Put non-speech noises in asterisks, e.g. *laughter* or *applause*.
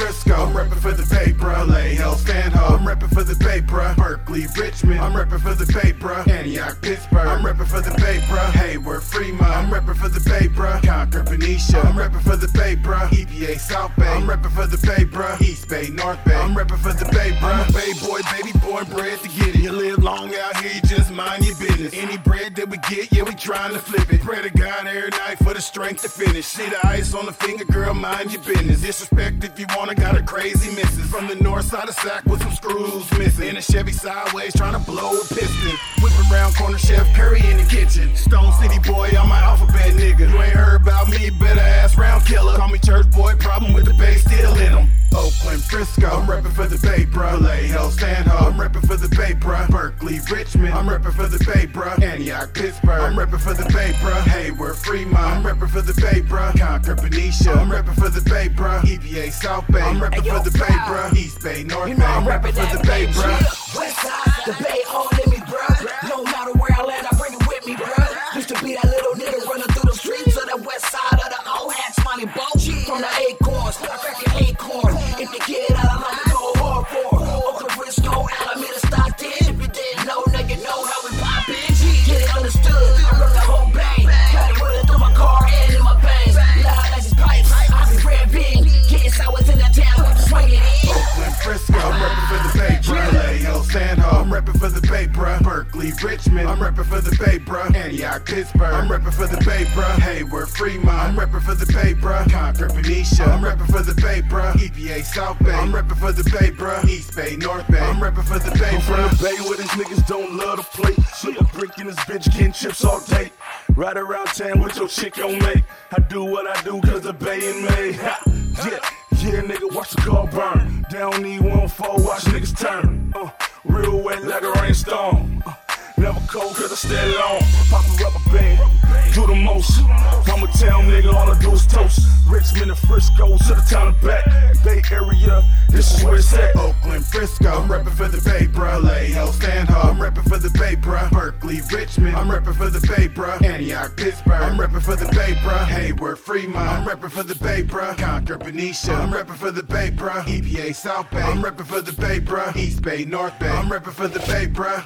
Frisco. I'm reppin' for the Bay, bruh. LA, Hell, Stand Ho. I'm reppin' for the Bay, bruh. Berkeley, Richmond. I'm reppin' for the Bay, bruh. Antioch, Pittsburgh. I'm reppin' for the Bay, bruh. Hayward, Fremont. I'm reppin' for the Bay, bruh. I'm reppin' for the Bay, bruh. EPA, South Bay. I'm reppin' for the Bay, bruh. East Bay, North Bay. I'm reppin' for the Bay, bruh. I'm a Bay boy, baby born bred to get it. You live long out here, you just mind your business. Any bread that we get, yeah, we tryin' to flip it. Pray to God every night for the strength to finish. See the ice on the finger, girl, mind your business. Disrespect if you wanna, got a crazy missus. From the north side of Sac with some screws missing. In a Chevy sideways, trying to blow a piston. Whip around corner, Chef Curry in the kitchen. Stone City boy, I'm an alphabet nigga. You ain't heard about reppin' for the Bay, bruh. Stand Ho, I'm reppin' for the Bay, bruh. Berkeley, Richmond, I'm reppin' for the Bay, bruh. Antioch, Pittsburgh, I'm reppin' for the Bay, bruh. Hayward, Fremont, I'm reppin' for the Bay, bruh. Concord, Benicia, I'm reppin' for the Bay, bruh. EPA, South Bay, I'm reppin' Hey, for the Bay, bruh. East Bay, North You Bay, know I'm I'm reppin' for the Bay, bruh. West side, the Bay all in me, bruh. No matter where I land, I bring it with me, bruh. Used to be that little nigga running through the streets of the west side of the old hats, money boat. From the acorns, I crack an acorn. If you get out, I'm gonna Berkeley, Richmond, I'm reppin' for the Bay, bruh. Antioch, Pittsburgh, I'm reppin' for the Bay, bruh. Hayward, Fremont, I'm reppin' for the Bay, bruh. Concord, Benicia, I'm reppin' for the Bay, bruh. EPA, South Bay, I'm reppin' for the Bay, bruh. East Bay, North Bay, I'm reppin' for the Bay, I'm from the Bay where these niggas don't love to play. See a brick in this bitch getting chips all day. Ride around town with your chick on me. I do what I do cause the Bay in me. *laughs* Ha, yeah, yeah, nigga, watch the car burn. Down E one four, watch niggas turn. Uh, real wet like a rainstorm. Uh, never cold cause I stay long. Pop a rubber band, do the most. I'm a town nigga, all I do is toast. Richmond and Frisco to the town and back. Bay Area, this is where it's at. Oakland, Frisco, I'm reppin' for the Bay, bruh. LA, Hell, Stand Ho, I'm reppin' for the Bay, bruh. Berkeley, Richmond, I'm reppin' for the Bay, bruh. Antioch, Pittsburgh, I'm reppin' for the Bay, bruh. Hayward, Fremont, I'm reppin' for the Bay, bruh. Concord, Benicia, I'm reppin' for the Bay, bruh. EPA, South Bay, I'm reppin' for the Bay, bruh. East Bay, North Bay, I'm reppin' for the Bay, bruh.